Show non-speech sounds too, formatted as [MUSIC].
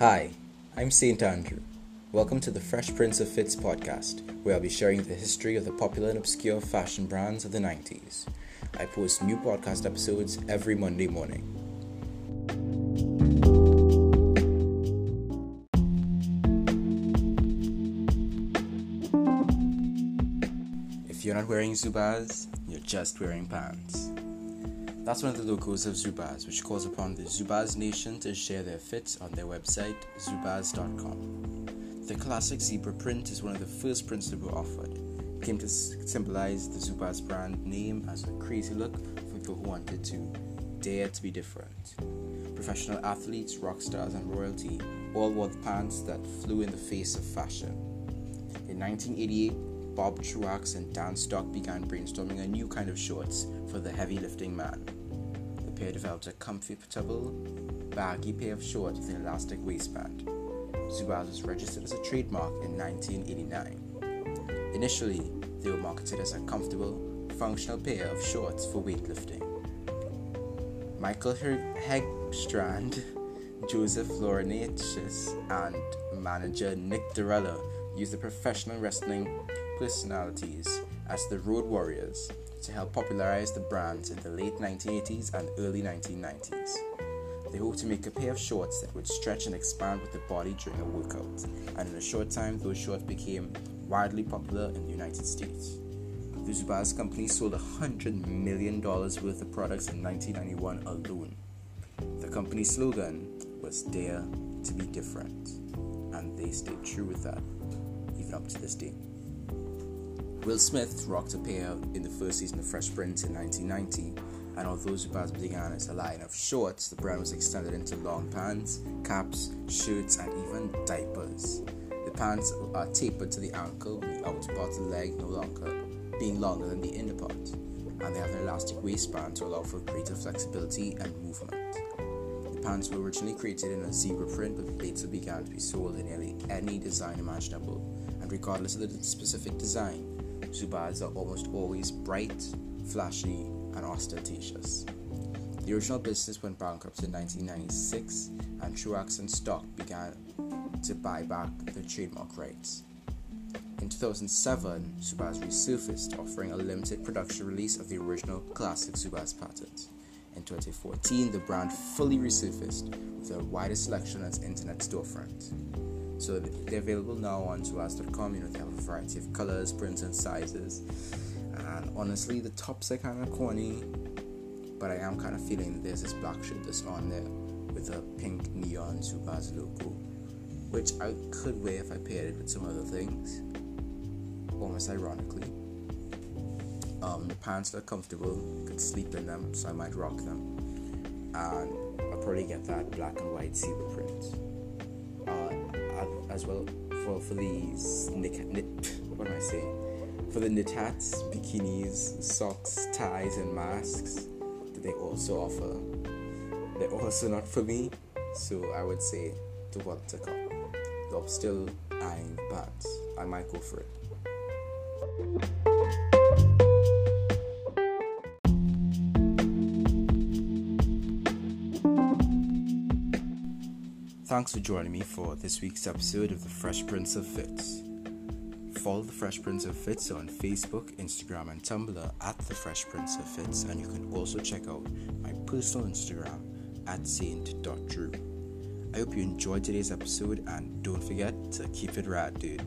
Hi, I'm St. Andrew. Welcome to the Fresh Prince of Fits podcast, where I'll be sharing the history of the popular and obscure fashion brands of the 90s. I post new podcast episodes every Monday morning. If you're not wearing Zubaz, you're just wearing pants. That's one of the logos of Zubaz, which calls upon the Zubaz Nation to share their fits on their website, zubaz.com. The classic zebra print is one of the first prints that were offered. It came to symbolize the Zubaz brand name as a crazy look for people who wanted to dare to be different. Professional athletes, rock stars, and royalty all wore pants that flew in the face of fashion. In 1988, Bob Truax and Dan Stock began brainstorming a new kind of shorts for the heavy lifting man. The pair developed a comfortable, baggy pair of shorts with an elastic waistband. Zubaz was registered as a trademark in 1989. Initially, they were marketed as a comfortable, functional pair of shorts for weightlifting. Michael Hegstrand, Joseph Laurinaitis, and manager Nick Dorella used the professional wrestling personalities as the Road Warriors to help popularize the brand in the late 1980s and early 1990s. They hoped to make a pair of shorts that would stretch and expand with the body during a workout, and in a short time, those shorts became widely popular in the United States. The Zubaz company sold $100 million worth of products in 1991 alone. The company's slogan was Dare to be Different, and they stayed true with that, even up to this day. Will Smith rocked a pair in the first season of Fresh Prince in 1990, and although Zubaz began as a line of shorts, the brand was extended into long pants, caps, shirts, and even diapers. The pants are tapered to the ankle, with the outer part of the leg no longer being longer than the inner part, and they have an elastic waistband to allow for greater flexibility and movement. Pants were originally created in a zebra print, but later began to be sold in nearly any design imaginable, and regardless of the specific design, Zubaz are almost always bright, flashy, and ostentatious. The original business went bankrupt in 1996, and Truax and Stock began to buy back the trademark rights. In 2007, Zubaz resurfaced, offering a limited production release of the original classic Zubaz patent. In 2014, the brand fully resurfaced with a wider selection on its internet storefront. So they're available now on Zubaz.com. You know, they have a variety of colors, prints, and sizes. And honestly, the tops are kind of corny, but I am kind of feeling there's this black shirt that's on there with a pink neon Zubaz logo, which I could wear if I paired it with some other things, almost ironically. Um, the pants are comfortable, you could sleep in them, so I might rock them. And I'll probably get that black and white zebra print as well for for these knit, knit [LAUGHS] what am I saying? For the knit hats, bikinis, socks, ties, and masks that they also offer. They're also not for me, so I would say to what to come. Though I'm still eyeing but I might go for it. Thanks for joining me for this week's episode of The Fresh Prince of Fits. Follow The Fresh Prince of Fits on Facebook, Instagram, and Tumblr at The Fresh Prince of Fits, and you can also check out my personal Instagram at saint.drew. I hope you enjoyed today's episode, and don't forget to keep it rad, dude.